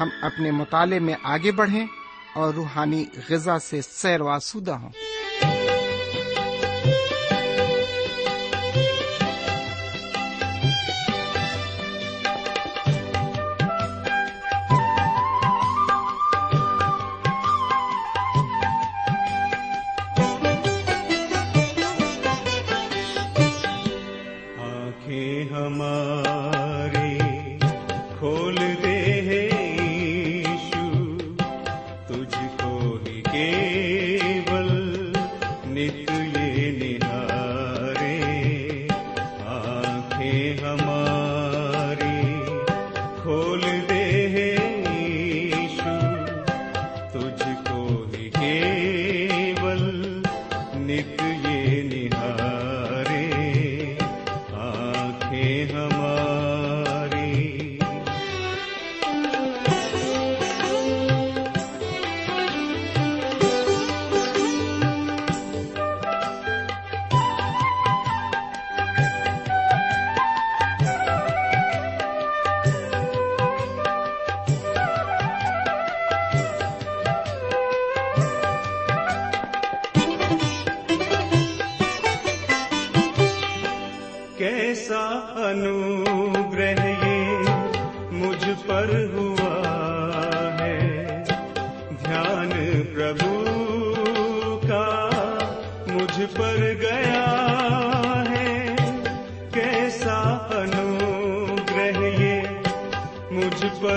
ہم اپنے مطالعے میں آگے بڑھیں اور روحانی غذا سے سیر و ہوں۔ دے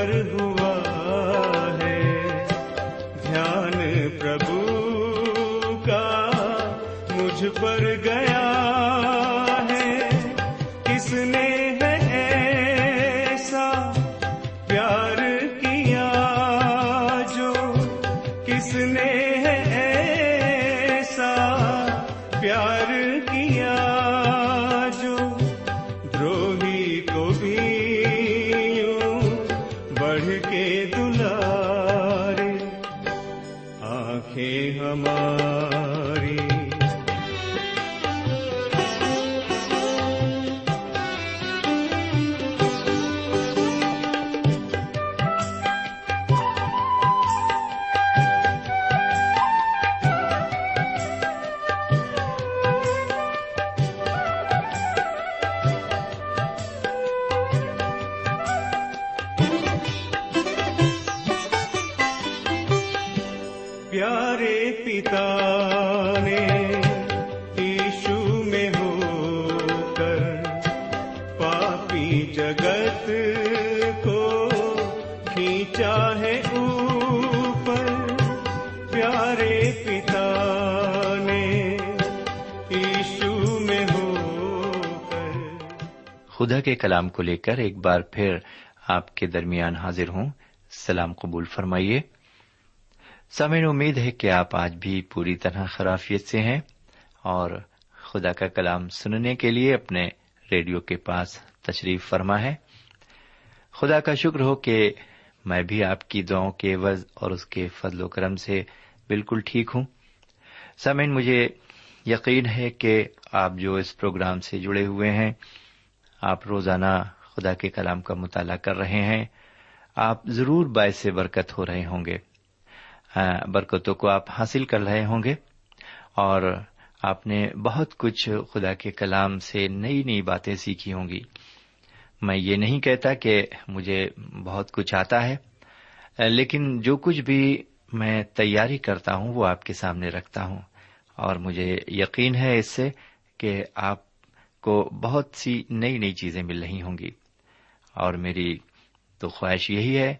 کر دوں۔ کے کلام کو لے کر ایک بار پھر آپ کے درمیان حاضر ہوں۔ سلام قبول فرمائیے۔ سمین امید ہے کہ آپ آج بھی پوری طرح خرافیت سے ہیں اور خدا کا کلام سننے کے لیے اپنے ریڈیو کے پاس تشریف فرما ہے۔ خدا کا شکر ہو کہ میں بھی آپ کی دعاؤں کے عوض اور اس کے فضل و کرم سے بالکل ٹھیک ہوں۔ سمین مجھے یقین ہے کہ آپ جو اس پروگرام سے جڑے ہوئے ہیں آپ روزانہ خدا کے کلام کا مطالعہ کر رہے ہیں، آپ ضرور باعث برکت ہو رہے ہوں گے۔ برکتوں کو آپ حاصل کر رہے ہوں گے۔ اور آپ نے بہت کچھ خدا کے کلام سے نئی نئی باتیں سیکھی ہوں گی۔ میں یہ نہیں کہتا کہ مجھے بہت کچھ آتا ہے، لیکن جو کچھ بھی میں تیاری کرتا ہوں وہ آپ کے سامنے رکھتا ہوں۔ اور مجھے یقین ہے اس سے کہ آپ کو بہت سی نئی نئی چیزیں مل رہی ہوں گی۔ اور میری تو خواہش یہی ہے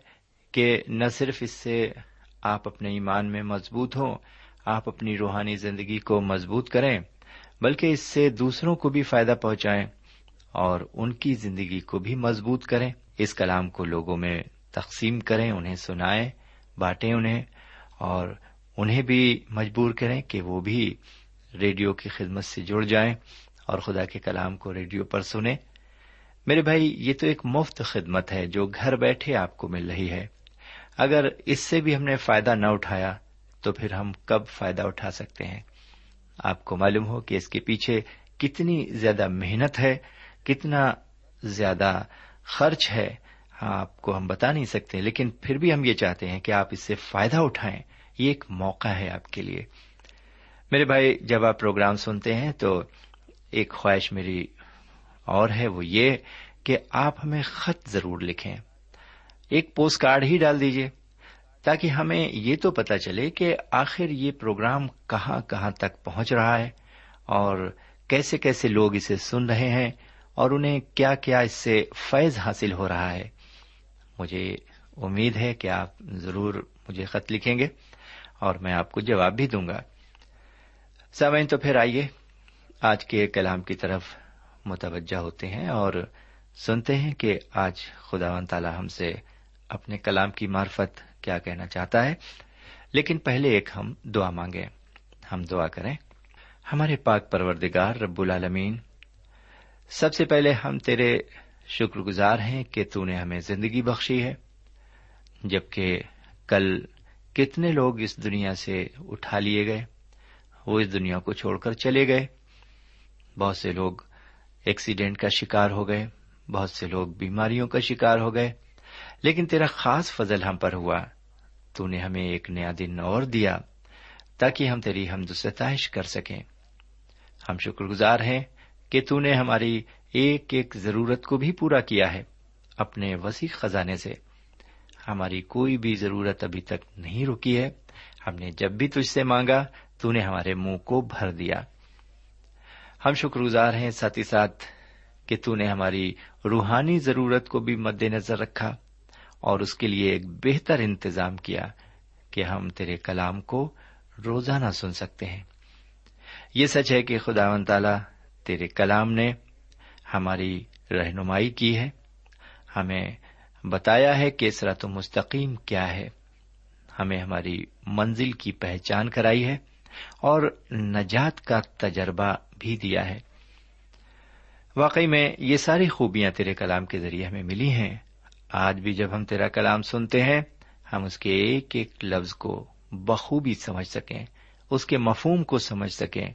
کہ نہ صرف اس سے آپ اپنے ایمان میں مضبوط ہوں، آپ اپنی روحانی زندگی کو مضبوط کریں، بلکہ اس سے دوسروں کو بھی فائدہ پہنچائیں اور ان کی زندگی کو بھی مضبوط کریں۔ اس کلام کو لوگوں میں تقسیم کریں، انہیں سنائیں، بانٹیں انہیں، اور انہیں بھی مجبور کریں کہ وہ بھی ریڈیو کی خدمت سے جڑ جائیں۔ اور خدا کے کلام کو ریڈیو پر سنیں۔ میرے بھائی، یہ تو ایک مفت خدمت ہے جو گھر بیٹھے آپ کو مل رہی ہے۔ اگر اس سے بھی ہم نے فائدہ نہ اٹھایا، تو پھر ہم کب فائدہ اٹھا سکتے ہیں؟ آپ کو معلوم ہو کہ اس کے پیچھے کتنی زیادہ محنت ہے، کتنا زیادہ خرچ ہے۔ ہاں، آپ کو ہم بتا نہیں سکتے، لیکن پھر بھی ہم یہ چاہتے ہیں کہ آپ اس سے فائدہ اٹھائیں۔ یہ ایک موقع ہے آپ کے لیے۔ میرے بھائی، جب آپ پروگرام سنتے ہیں تو ایک خواہش میری اور ہے وہ یہ کہ آپ ہمیں خط ضرور لکھیں۔ ایک پوسٹ کارڈ ہی ڈال دیجیے تاکہ ہمیں یہ تو پتا چلے کہ آخر یہ پروگرام کہاں کہاں تک پہنچ رہا ہے اور کیسے کیسے لوگ اسے سن رہے ہیں اور انہیں کیا کیا اس سے فیض حاصل ہو رہا ہے۔ مجھے امید ہے کہ آپ ضرور مجھے خط لکھیں گے اور میں آپ کو جواب بھی دوں گا۔ سوئن تو پھر آئیے۔ آج کے کلام کی طرف متوجہ ہوتے ہیں اور سنتے ہیں کہ آج خدا و تعالی ہم سے اپنے کلام کی معرفت کیا کہنا چاہتا ہے۔ لیکن پہلے ایک ہم دعا مانگے ہم دعا کریں۔ ہمارے پاک پروردگار رب العالمین، سب سے پہلے ہم تیرے شکر گزار ہیں کہ تو نے ہمیں زندگی بخشی ہے، جبکہ کل کتنے لوگ اس دنیا سے اٹھا لیے گئے، وہ اس دنیا کو چھوڑ کر چلے گئے۔ بہت سے لوگ ایکسیڈینٹ کا شکار ہو گئے، بہت سے لوگ بیماریوں کا شکار ہو گئے۔ لیکن تیرا خاص فضل ہم پر ہوا۔ تو نے ہمیں ایک نیا دن اور دیا تاکہ ہم تیری ہم ستائش کر سکیں۔ ہم شکر گزار ہیں کہ تو نے ہماری ایک ایک ضرورت کو بھی پورا کیا ہے اپنے وسیع خزانے سے۔ ہماری کوئی بھی ضرورت ابھی تک نہیں رکی ہے۔ ہم نے جب بھی تجھ سے مانگا تو نے ہمارے منہ کو بھر دیا۔ ہم شکر گزار ہیں ساتھ ہی ساتھ کہ تو نے ہماری روحانی ضرورت کو بھی مد نظر رکھا اور اس کے لیے ایک بہتر انتظام کیا کہ ہم تیرے کلام کو روزانہ سن سکتے ہیں۔ یہ سچ ہے کہ خدا و تعالی تیرے کلام نے ہماری رہنمائی کی ہے۔ ہمیں بتایا ہے کہ سرت و مستقیم کیا ہے۔ ہمیں ہماری منزل کی پہچان کرائی ہے۔ اور نجات کا تجربہ بھی دیا ہے۔ واقعی میں یہ ساری خوبیاں تیرے کلام کے ذریعے ہمیں ملی ہیں۔ آج بھی جب ہم تیرا کلام سنتے ہیں، ہم اس کے ایک ایک لفظ کو بخوبی سمجھ سکیں، اس کے مفہوم کو سمجھ سکیں،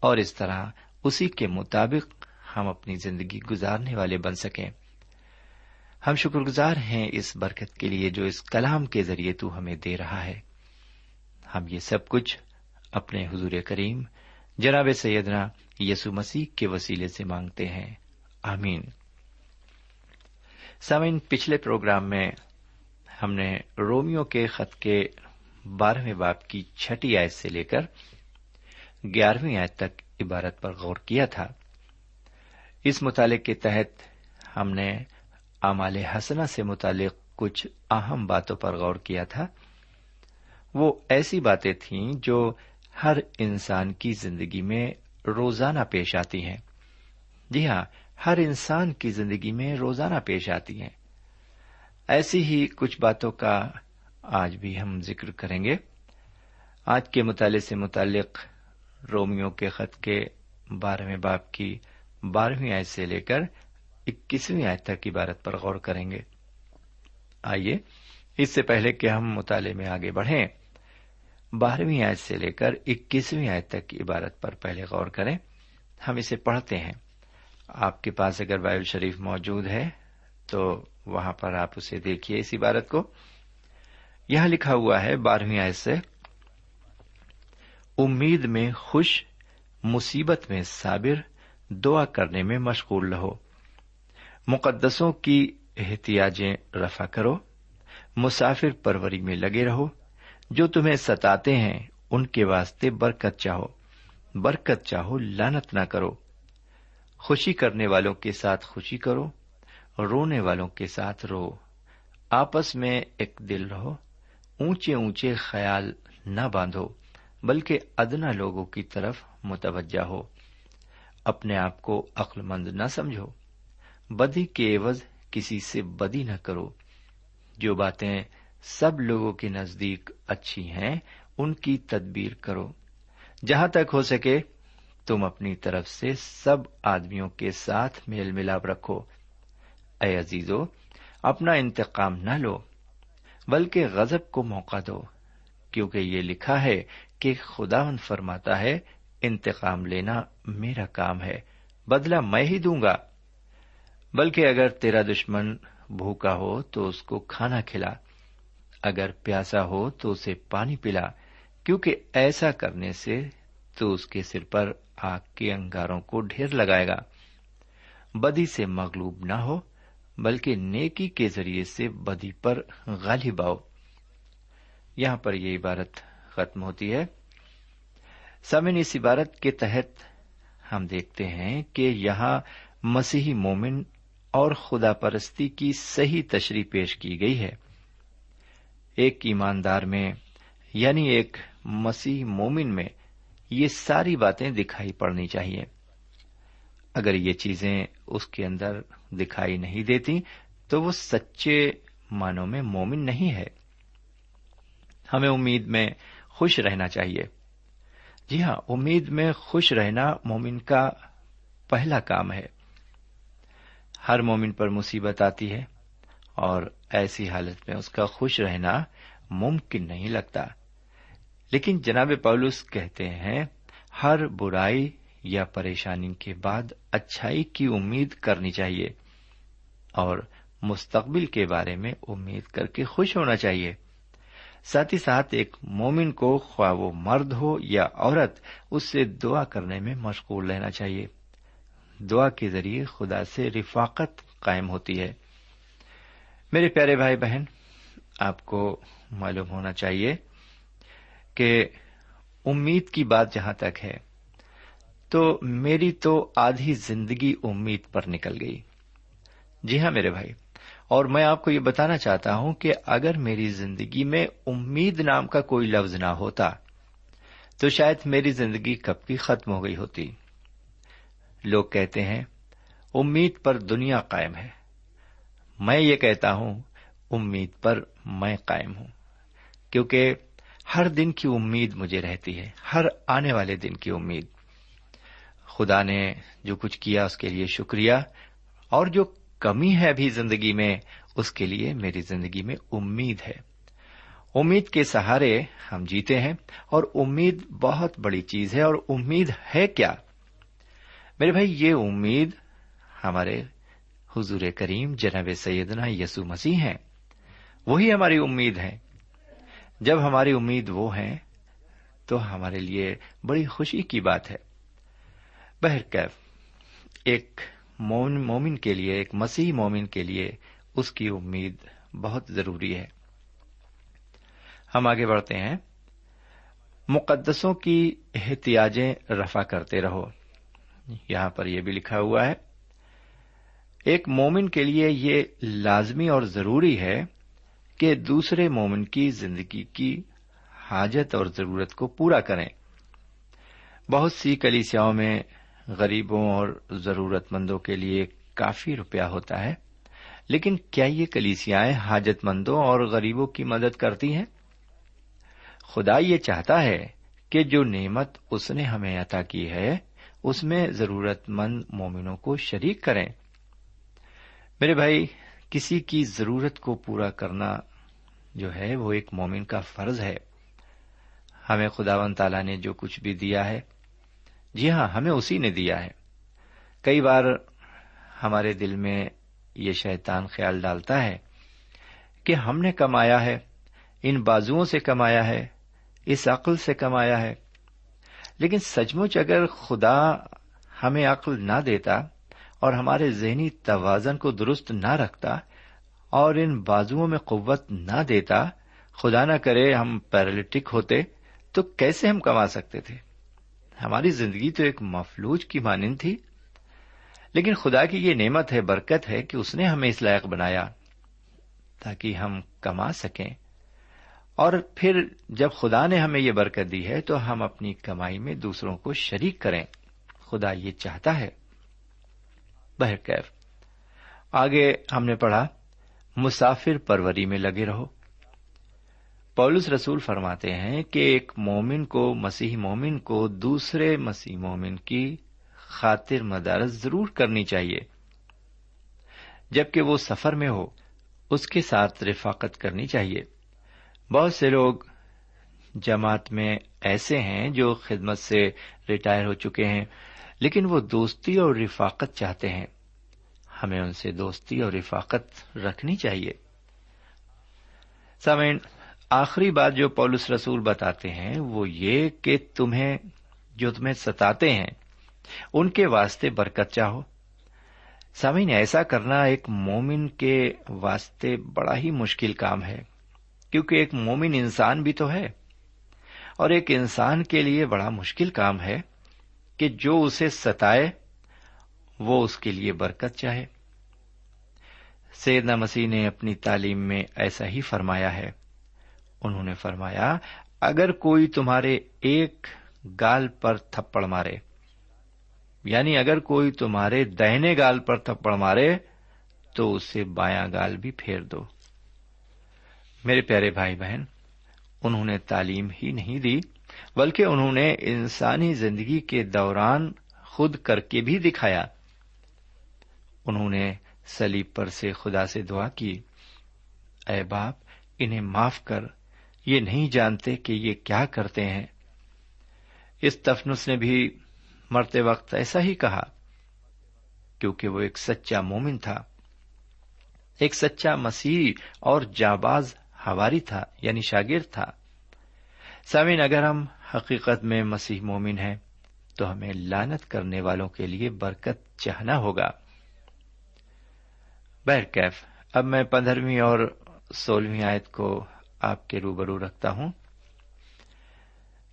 اور اس طرح اسی کے مطابق ہم اپنی زندگی گزارنے والے بن سکیں۔ ہم شکر گزار ہیں اس برکت کے لیے جو اس کلام کے ذریعے تو ہمیں دے رہا ہے۔ ہم یہ سب کچھ اپنے حضور کریم، جناب سیدنا یسو مسیح کے وسیلے سے مانگتے ہیں۔ آمین۔ سامعین، پچھلے پروگرام میں ہم نے رومیو کے خط کے بارہویں باپ کی چھٹی آیت سے لے کر گیارہویں آیت تک عبارت پر غور کیا تھا۔ اس مطالعے کے تحت ہم نے امال حسنا سے متعلق کچھ اہم باتوں پر غور کیا تھا۔ وہ ایسی باتیں تھیں جو ہر انسان کی زندگی میں روزانہ پیش آتی ہیں۔ جی ہاں ہر انسان کی زندگی میں روزانہ پیش آتی ہیں۔ ایسی ہی کچھ باتوں کا آج بھی ہم ذکر کریں گے۔ آج کے مطالعے سے متعلق رومیو کے خط کے بارہویں باپ کی بارہویں آیت سے لے کر اکیسویں آیت تک عبارت پر غور کریں گے۔ آئیے، اس سے پہلے کہ ہم مطالعے میں آگے بڑھیں۔ بارہویں آیت سے لے کر اکیسویں آیت تک کی عبارت پر پہلے غور کریں۔ ہم اسے پڑھتے ہیں۔ آپ کے پاس اگر بائبل شریف موجود ہے تو وہاں پر آپ اسے دیکھیے اس عبارت کو۔ یہاں لکھا ہوا ہے بارہویں آیت سے، امید میں خوش، مصیبت میں صابر، دعا کرنے میں مشغول رہو۔ مقدسوں کی احتیاجیں رفع کرو۔ مسافر پروری میں لگے رہو۔ جو تمہیں ستاتے ہیں، ان کے واسطے برکت چاہو۔ برکت چاہو لانت نہ کرو۔ خوشی کرنے والوں کے ساتھ خوشی کرو، رونے والوں کے ساتھ رو۔ آپس میں ایک دل رہو، اونچے اونچے خیال نہ باندھو، بلکہ ادنا لوگوں کی طرف متوجہ ہو۔ اپنے آپ کو عقل مند نہ سمجھو۔ بدی کے عوض کسی سے بدی نہ کرو۔ جو باتیں سب لوگوں کے نزدیک اچھی ہیں، ان کی تدبیر کرو۔ جہاں تک ہو سکے، تم اپنی طرف سے سب آدمیوں کے ساتھ میل ملاپ رکھو۔ اے عزیزو، اپنا انتقام نہ لو، بلکہ غزب کو موقع دو، کیونکہ یہ لکھا ہے کہ خدا فرماتا ہے، انتقام لینا میرا کام ہے بدلا میں ہی دوں گا۔ بلکہ اگر تیرا دشمن بھوکا ہو تو اس کو کھانا کھلا۔ اگر پیاسا ہو تو اسے پانی پلا، کیونکہ ایسا کرنے سے تو اس کے سر پر آگ کے انگاروں کو ڈھیر لگائے گا۔ بدی سے مغلوب نہ ہو، بلکہ نیکی کے ذریعے سے بدی پر غالب آؤ۔ یہاں پر یہ عبارت ختم ہوتی ہے۔ سمن اس عبارت کے تحت ہم دیکھتے ہیں کہ یہاں مسیحی مومن اور خدا پرستی کی صحیح تشریح پیش کی گئی ہے۔ ایک ایماندار میں یعنی ایک مسیح مومن میں یہ ساری باتیں دکھائی پڑنی چاہیے۔ اگر یہ چیزیں اس کے اندر دکھائی نہیں دیتی، تو وہ سچے معنوں میں مومن نہیں ہے۔ ہمیں امید میں خوش رہنا چاہیے۔ جی ہاں امید میں خوش رہنا مومن کا پہلا کام ہے۔ ہر مومن پر مصیبت آتی ہے اور ایسی حالت میں اس کا خوش رہنا ممکن نہیں لگتا۔ لیکن جناب پولس کہتے ہیں، ہر برائی یا پریشانی کے بعد اچھائی کی امید کرنی چاہیے اور مستقبل کے بارے میں امید کر کے خوش ہونا چاہیے۔ ساتھ ہی ساتھ ایک مومن کو خواہ وہ مرد ہو یا عورت، اس سے دعا کرنے میں مشغول رہنا چاہیے۔ دعا کے ذریعے خدا سے رفاقت قائم ہوتی ہے۔ میرے پیارے بھائی بہن، آپ کو معلوم ہونا چاہیے کہ امید کی بات جہاں تک ہے، تو میری تو آدھی زندگی امید پر نکل گئی۔ جی ہاں میرے بھائی، اور میں آپ کو یہ بتانا چاہتا ہوں کہ اگر میری زندگی میں امید نام کا کوئی لفظ نہ ہوتا، تو شاید میری زندگی کب کی ختم ہو گئی ہوتی۔ لوگ کہتے ہیں، امید پر دنیا قائم ہے۔ میں یہ کہتا ہوں، امید پر میں قائم ہوں۔ کیونکہ ہر دن کی امید مجھے رہتی ہے، ہر آنے والے دن کی امید۔ خدا نے جو کچھ کیا اس کے لیے شکریہ، اور جو کمی ہے ابھی زندگی میں، اس کے لیے میری زندگی میں امید ہے۔ امید کے سہارے ہم جیتے ہیں، اور امید بہت بڑی چیز ہے، اور امید ہے کیا؟ میرے بھائی، یہ امید ہمارے حضور کریم جناب سیدنا یسو مسیح ہیں۔ وہی ہماری امید ہے۔ جب ہماری امید وہ ہے تو ہمارے لیے بڑی خوشی کی بات ہے۔ بہرکیف ایک مومن کے لیے، ایک مسیح مومن کے لیے اس کی امید بہت ضروری ہے۔ ہم آگے بڑھتے ہیں۔ مقدسوں کی احتیاجیں رفا کرتے رہو۔ یہاں پر یہ بھی لکھا ہوا ہے۔ ایک مومن کے لیے یہ لازمی اور ضروری ہے کہ دوسرے مومن کی زندگی کی حاجت اور ضرورت کو پورا کریں۔ بہت سی کلیسیاؤں میں غریبوں اور ضرورت مندوں کے لیے کافی روپیہ ہوتا ہے، لیکن کیا یہ کلیسیاں حاجت مندوں اور غریبوں کی مدد کرتی ہیں؟ خدا یہ چاہتا ہے کہ جو نعمت اس نے ہمیں عطا کی ہے، اس میں ضرورت مند مومنوں کو شریک کریں۔ میرے بھائی، کسی کی ضرورت کو پورا کرنا جو ہے، وہ ایک مومن کا فرض ہے۔ ہمیں خدا و تعالی نے جو کچھ بھی دیا ہے جی ہاں ہمیں اسی نے دیا ہے۔ کئی بار ہمارے دل میں یہ شیطان خیال ڈالتا ہے کہ ہم نے کمایا ہے، ان بازو سے کمایا ہے، اس عقل سے کمایا ہے۔ لیکن سچ مچ اگر خدا ہمیں عقل نہ دیتا اور ہمارے ذہنی توازن کو درست نہ رکھتا اور ان بازو میں قوت نہ دیتا، خدا نہ کرے ہم پیرالٹک ہوتے تو کیسے ہم کما سکتے تھے؟ ہماری زندگی تو ایک مفلوج کی مانند تھی، لیکن خدا کی یہ نعمت ہے، برکت ہے کہ اس نے ہمیں اس لائق بنایا تاکہ ہم کما سکیں۔ اور پھر جب خدا نے ہمیں یہ برکت دی ہے تو ہم اپنی کمائی میں دوسروں کو شریک کریں۔ خدا یہ چاہتا ہے۔ بہرکیف آگے ہم نے پڑھا، مسافر پروری میں لگے رہو۔ پولس رسول فرماتے ہیں کہ ایک مومن کو، مسیح مومن کو دوسرے مسیح مومن کی خاطر مدارت ضرور کرنی چاہیے۔ جبکہ وہ سفر میں ہو، اس کے ساتھ رفاقت کرنی چاہیے۔ بہت سے لوگ جماعت میں ایسے ہیں جو خدمت سے ریٹائر ہو چکے ہیں۔ لیکن وہ دوستی اور رفاقت چاہتے ہیں۔ ہمیں ان سے دوستی اور رفاقت رکھنی چاہیے۔ سامعین، آخری بات جو پولس رسول بتاتے ہیں وہ یہ کہ تمہیں، جو تمہیں ستاتے ہیں، ان کے واسطے برکت چاہو۔ سامعین، ایسا کرنا ایک مومن کے واسطے بڑا ہی مشکل کام ہے، کیونکہ ایک مومن انسان بھی تو ہے۔ اور ایک انسان کے لیے بڑا مشکل کام ہے۔ کہ جو اسے ستائے، وہ اس کے لیے برکت چاہے۔ سیدنا مسیح نے اپنی تعلیم میں ایسا ہی فرمایا ہے۔ انہوں نے فرمایا، اگر کوئی تمہارے ایک گال پر تھپڑ مارے یعنی اگر کوئی تمہارے دہنے گال پر تھپڑ مارے، تو اسے بایاں گال بھی پھیر دو۔ میرے پیارے بھائی بہن، انہوں نے تعلیم ہی نہیں دی۔ بلکہ انہوں نے انسانی زندگی کے دوران خود کر کے بھی دکھایا۔ انہوں نے سلیب پر سے خدا سے دعا کی۔ اے باپ، انہیں معاف کر۔ یہ نہیں جانتے کہ یہ کیا کرتے ہیں۔ اس تفنس نے بھی مرتے وقت ایسا ہی کہا، کیونکہ وہ ایک سچا مومن تھا۔ ایک سچا مسیح اور جاباز ہواری تھا یعنی شاگرد تھا۔ سامین اگر ہم حقیقت میں مسیح مومن ہیں، تو ہمیں لانت کرنے والوں کے لیے برکت چاہنا ہوگا۔ بہرکیف اب میں پندرہویں اور سولہویں آیت کو آپ کے روبرو رکھتا ہوں۔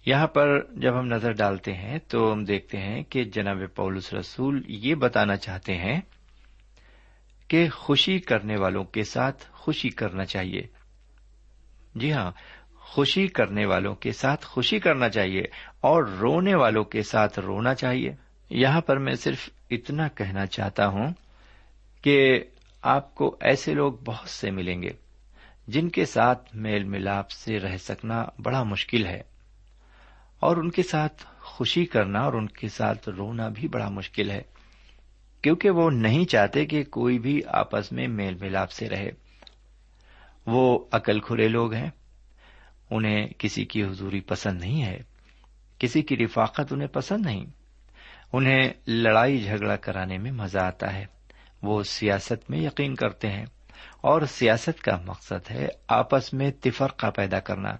یہاں پر جب ہم نظر ڈالتے ہیں، تو ہم دیکھتے ہیں کہ جناب پولس رسول یہ بتانا چاہتے ہیں کہ خوشی کرنے والوں کے ساتھ خوشی کرنا چاہیے۔ جی ہاں خوشی کرنے والوں کے ساتھ خوشی کرنا چاہیے اور رونے والوں کے ساتھ رونا چاہیے۔ یہاں پر میں صرف اتنا کہنا چاہتا ہوں کہ آپ کو ایسے لوگ بہت سے ملیں گے جن کے ساتھ میل ملاپ سے رہ سکنا بڑا مشکل ہے اور ان کے ساتھ خوشی کرنا اور ان کے ساتھ رونا بھی بڑا مشکل ہے، کیونکہ وہ نہیں چاہتے کہ کوئی بھی آپس میں میل ملاپ سے رہے۔ وہ عقل کھلے لوگ ہیں۔ انہیں کسی کی حضوری پسند نہیں ہے، کسی کی رفاقت انہیں پسند نہیں۔ انہیں لڑائی جھگڑا کرانے میں مزہ آتا ہے۔ وہ سیاست میں یقین کرتے ہیں۔ اور سیاست کا مقصد ہے آپس میں تفرقہ پیدا کرنا۔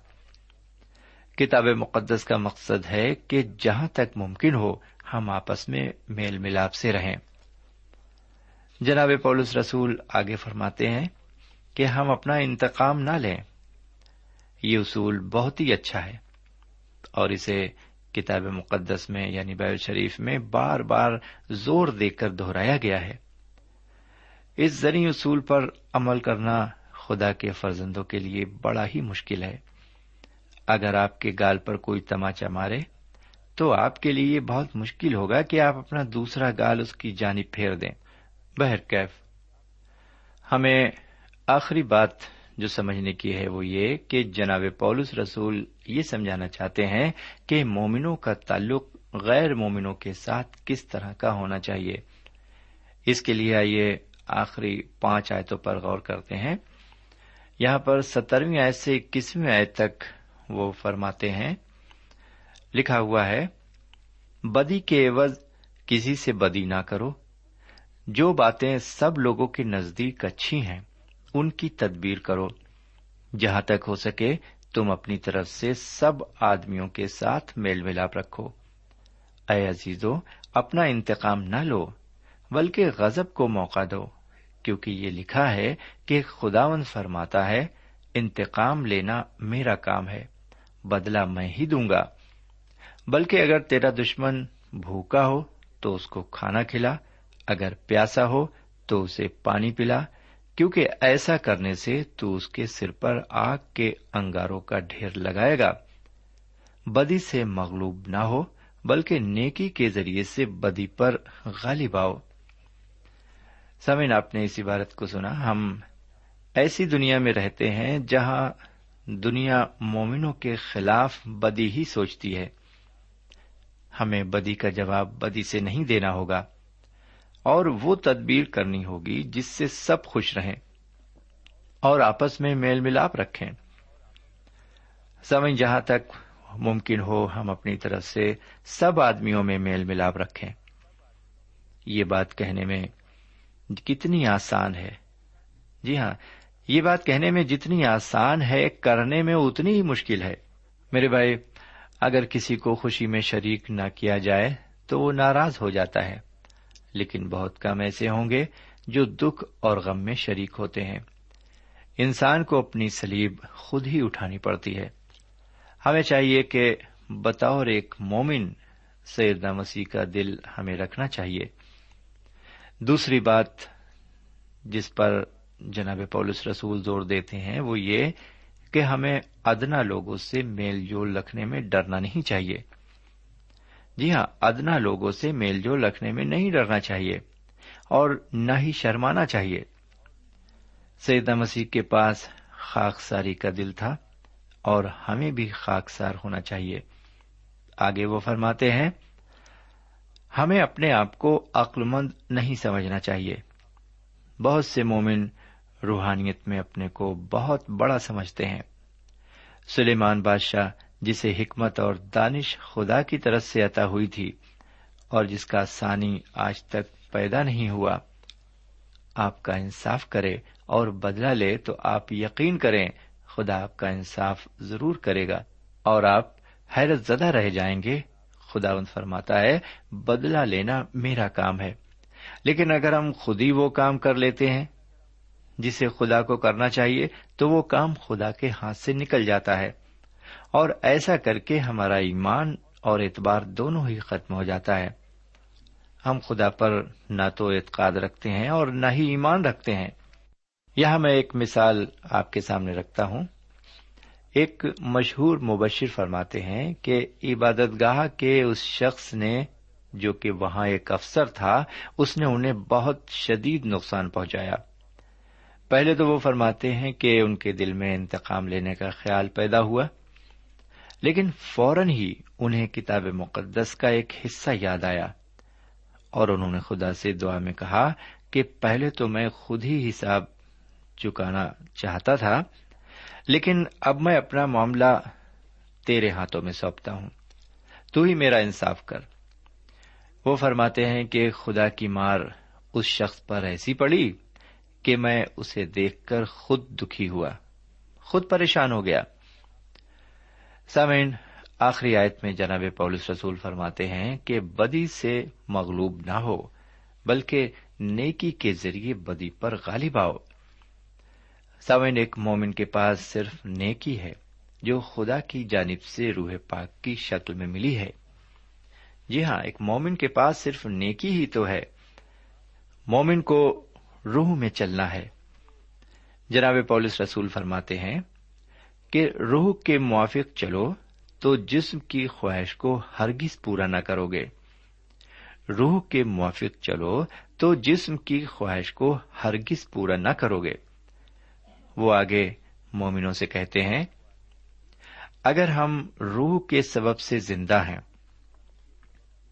کتاب مقدس کا مقصد ہے کہ جہاں تک ممکن ہو، ہم آپس میں میل ملاپ سے رہیں۔ جناب پولس رسول آگے فرماتے ہیں کہ ہم اپنا انتقام نہ لیں۔ یہ اصول بہت ہی اچھا ہے اور اسے کتاب مقدس میں یعنی بیل شریف میں بار بار زور دے کر دہرایا گیا ہے۔ اس زرعی اصول پر عمل کرنا خدا کے فرزندوں کے لیے بڑا ہی مشکل ہے۔ اگر آپ کے گال پر کوئی تماچا مارے تو آپ کے لیے بہت مشکل ہوگا کہ آپ اپنا دوسرا گال اس کی جانب پھیر دیں۔ بہرکیف، ہمیں آخری بات جو سمجھنے کی ہے وہ یہ کہ جناب پولس رسول یہ سمجھانا چاہتے ہیں کہ مومنوں کا تعلق غیر مومنوں کے ساتھ کس طرح کا ہونا چاہیے۔ اس کے لیے آئیے آخری پانچ آیتوں پر غور کرتے ہیں۔ یہاں پر سترویں آیت سے اکیسویں آیت تک وہ فرماتے ہیں۔ لکھا ہوا ہے، بدی کے عوض کسی سے بدی نہ کرو۔ جو باتیں سب لوگوں کے نزدیک اچھی ہیں ان کی تدبیر کرو۔ جہاں تک ہو سکے، تم اپنی طرف سے سب آدمیوں کے ساتھ میل ملاپ رکھو۔ اے عزیزو، اپنا انتقام نہ لو، بلکہ غزب کو موقع دو، کیونکہ یہ لکھا ہے کہ خداون فرماتا ہے، انتقام لینا میرا کام ہے بدلا میں ہی دوں گا۔ بلکہ اگر تیرا دشمن بھوکا ہو تو اس کو کھانا کھلا، اگر پیاسا ہو تو اسے پانی پلا کیونکہ ایسا کرنے سے تو اس کے سر پر آگ کے انگاروں کا ڈھیر لگائے گا۔ بدی سے مغلوب نہ ہو، بلکہ نیکی کے ذریعے سے بدی پر غالب آؤ۔ سمین آپ نے اس عبارت کو سنا۔ ہم ایسی دنیا میں رہتے ہیں جہاں دنیا مومنوں کے خلاف بدی ہی سوچتی ہے۔ ہمیں بدی کا جواب بدی سے نہیں دینا ہوگا۔ اور وہ تدبیر کرنی ہوگی جس سے سب خوش رہیں اور آپس میں میل ملاپ رکھیں۔ سمجھ جہاں تک ممکن ہو ہم اپنی طرف سے سب آدمیوں میں میل ملاپ رکھیں۔ یہ بات کہنے میں کتنی آسان ہے۔ جی ہاں یہ بات کہنے میں جتنی آسان ہے، کرنے میں اتنی ہی مشکل ہے۔ میرے بھائی، اگر کسی کو خوشی میں شریک نہ کیا جائے تو وہ ناراض ہو جاتا ہے۔ لیکن بہت کم ایسے ہوں گے جو دکھ اور غم میں شریک ہوتے ہیں۔ انسان کو اپنی سلیب خود ہی اٹھانی پڑتی ہے۔ ہمیں چاہیے کہ بطور ایک مومن سیدنا مسیح کا دل ہمیں رکھنا چاہیے۔ دوسری بات جس پر جناب پولس رسول زور دیتے ہیں وہ یہ کہ ہمیں ادنا لوگوں سے میل جول رکھنے میں ڈرنا نہیں چاہیے۔ جی ہاں ادنا لوگوں سے میل جول رکھنے میں نہیں ڈرنا چاہیے اور نہ ہی شرمانا چاہیے۔ سیدہ مسیح کے پاس خاک ساری کا دل تھا اور ہمیں بھی خاک سار ہونا چاہیے۔ آگے وہ فرماتے ہیں، ہمیں اپنے آپ کو عقل مند نہیں سمجھنا چاہیے۔ بہت سے مومن روحانیت میں اپنے کو بہت بڑا سمجھتے ہیں۔ سلیمان بادشاہ جسے حکمت اور دانش خدا کی طرف سے عطا ہوئی تھی اور جس کا ثانی آج تک پیدا نہیں ہوا۔ آپ کا انصاف کرے اور بدلا لے تو آپ یقین کریں، خدا آپ کا انصاف ضرور کرے گا۔ اور آپ حیرت زدہ رہ جائیں گے۔ خدا ان فرماتا ہے بدلا لینا میرا کام ہے۔ لیکن اگر ہم خود ہی وہ کام کر لیتے ہیں جسے خدا کو کرنا چاہیے، تو وہ کام خدا کے ہاتھ سے نکل جاتا ہے۔ اور ایسا کر کے ہمارا ایمان اور اعتبار دونوں ہی ختم ہو جاتا ہے۔ ہم خدا پر نہ تو اعتقاد رکھتے ہیں اور نہ ہی ایمان رکھتے ہیں۔ یہاں میں ایک مثال آپ کے سامنے رکھتا ہوں۔ ایک مشہور مبشر فرماتے ہیں کہ عبادت گاہ کے اس شخص نے جو کہ وہاں ایک افسر تھا، اس نے انہیں بہت شدید نقصان پہنچایا۔ پہلے تو وہ فرماتے ہیں کہ ان کے دل میں انتقام لینے کا خیال پیدا ہوا۔ لیکن فوراً ہی انہیں کتاب مقدس کا ایک حصہ یاد آیا اور انہوں نے خدا سے دعا میں کہا کہ پہلے تو میں خود ہی حساب چکانا چاہتا تھا، لیکن اب میں اپنا معاملہ تیرے ہاتھوں میں سونپتا ہوں۔ تو ہی میرا انصاف کر۔ وہ فرماتے ہیں کہ خدا کی مار اس شخص پر ایسی پڑی کہ میں اسے دیکھ کر خود دکھی ہوا، خود پریشان ہو گیا۔ سامعین، آخری آیت میں جناب پولس رسول فرماتے ہیں کہ بدی سے مغلوب نہ ہو، بلکہ نیکی کے ذریعے بدی پر غالب آؤ۔ سامعین، ایک مومن کے پاس صرف نیکی ہے، جو خدا کی جانب سے روح پاک کی شکل میں ملی ہے۔ جی ہاں ایک مومن کے پاس صرف نیکی ہی تو ہے۔ مومن کو روح میں چلنا ہے۔ جناب پولس رسول فرماتے ہیں کہ روح کے موافق چلو تو جسم کی خواہش کو ہرگز پورا نہ کرو گے روح کے موافق چلو تو جسم کی خواہش کو ہرگز پورا نہ کرو گے وہ آگے مومنوں سے کہتے ہیں، اگر ہم روح کے سبب سے زندہ ہیں،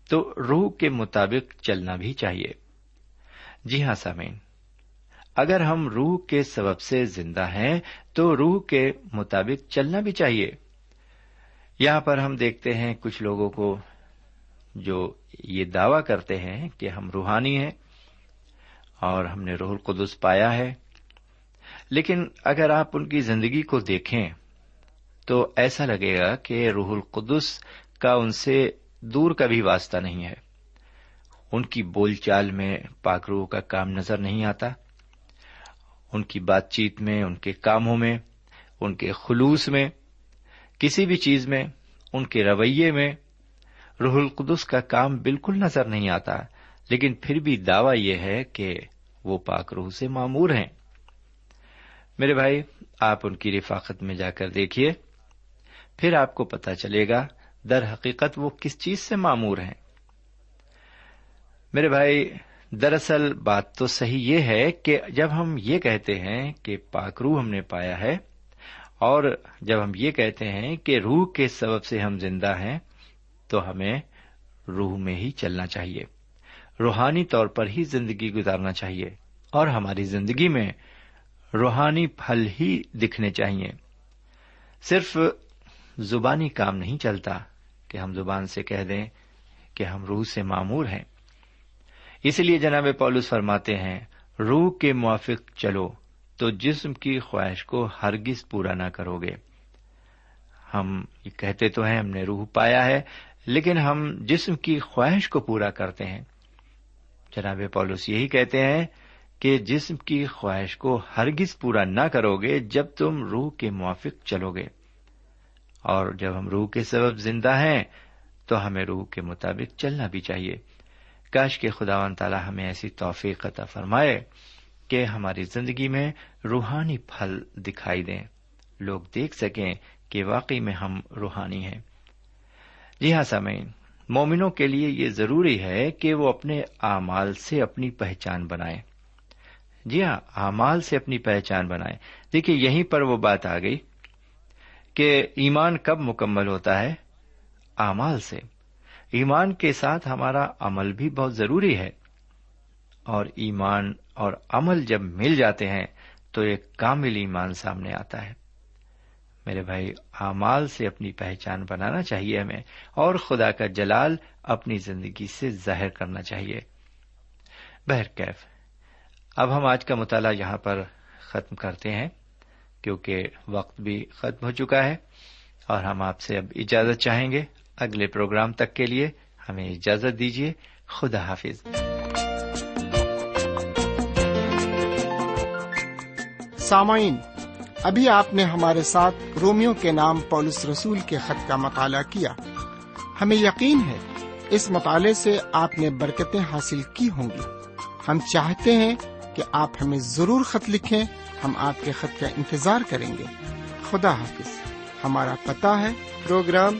تو روح کے مطابق چلنا بھی چاہیے۔ جی ہاں سامین اگر ہم روح کے سبب سے زندہ ہیں، تو روح کے مطابق چلنا بھی چاہیے۔ یہاں پر ہم دیکھتے ہیں کچھ لوگوں کو جو یہ دعوی کرتے ہیں کہ ہم روحانی ہیں اور ہم نے روح القدس پایا ہے۔ لیکن اگر آپ ان کی زندگی کو دیکھیں، تو ایسا لگے گا کہ روح القدس کا ان سے دور کا بھی واسطہ نہیں ہے۔ ان کی بول چال میں پاکرو کا کام نظر نہیں آتا۔ ان کی بات چیت میں، ان کے کاموں میں، ان کے خلوص میں، کسی بھی چیز میں، ان کے رویے میں روح القدس کا کام بالکل نظر نہیں آتا۔ لیکن پھر بھی دعویٰ یہ ہے کہ وہ پاک روح سے معمور ہیں۔ میرے بھائی، آپ ان کی رفاقت میں جا کر دیکھیے۔ پھر آپ کو پتا چلے گا در حقیقت وہ کس چیز سے معمور ہیں۔ میرے بھائی دراصل بات تو صحیح یہ ہے کہ جب ہم یہ کہتے ہیں کہ پاک روح ہم نے پایا ہے، اور جب ہم یہ کہتے ہیں کہ روح کے سبب سے ہم زندہ ہیں، تو ہمیں روح میں ہی چلنا چاہیے۔ روحانی طور پر ہی زندگی گزارنا چاہیے، اور ہماری زندگی میں روحانی پھل ہی دکھنے چاہیے۔ صرف زبانی کام نہیں چلتا کہ ہم زبان سے کہہ دیں کہ ہم روح سے معمور ہیں۔ اسی لیے جناب پولس فرماتے ہیں، روح کے موافق چلو، تو جسم کی خواہش کو ہرگز پورا نہ کرو گے ہم کہتے تو ہیں، ہم نے روح پایا ہے، لیکن ہم جسم کی خواہش کو پورا کرتے ہیں۔ جناب پولس یہی کہتے ہیں کہ جسم کی خواہش کو ہرگز پورا نہ کرو گے جب تم روح کے موافق چلو گے اور جب ہم روح کے سبب زندہ ہیں، تو ہمیں روح کے مطابق چلنا بھی چاہیے۔ کاش کے خدا و تعالی ہمیں ایسی توفیق عطا فرمائے کہ ہماری زندگی میں روحانی پھل دکھائی دیں، لوگ دیکھ سکیں کہ واقعی میں ہم روحانی ہیں۔ جی ہاں سامعین، مومنوں کے لیے یہ ضروری ہے کہ وہ اپنے اعمال سے اپنی پہچان بنائیں۔ جی ہاں اعمال سے اپنی پہچان بنائیں۔ دیکھیے، یہیں پر وہ بات آ گئی کہ ایمان کب مکمل ہوتا ہے؟ اعمال سے۔ ایمان کے ساتھ ہمارا عمل بھی بہت ضروری ہے۔ اور ایمان اور عمل جب مل جاتے ہیں تو ایک کامل ایمان سامنے آتا ہے۔ میرے بھائی، اعمال سے اپنی پہچان بنانا چاہیے ہمیں اور خدا کا جلال اپنی زندگی سے ظاہر کرنا چاہیے۔ بہرکیف اب ہم آج کا مطالعہ یہاں پر ختم کرتے ہیں، کیونکہ وقت بھی ختم ہو چکا ہے اور ہم آپ سے اب اجازت چاہیں گے۔ اگلے پروگرام تک کے لیے ہمیں اجازت دیجیے۔ خدا حافظ۔ سامعین، ابھی آپ نے ہمارے ساتھ رومیو کے نام پولس رسول کے خط کا مطالعہ کیا۔ ہمیں یقین ہے اس مطالعے سے آپ نے برکتیں حاصل کی ہوں گی۔ ہم چاہتے ہیں کہ آپ ہمیں ضرور خط لکھیں، ہم آپ کے خط کا انتظار کریں گے۔ خدا حافظ۔ ہمارا پتا ہے پروگرام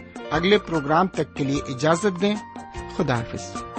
اگلے پروگرام تک کے لیے اجازت دیں۔ خدا حافظ۔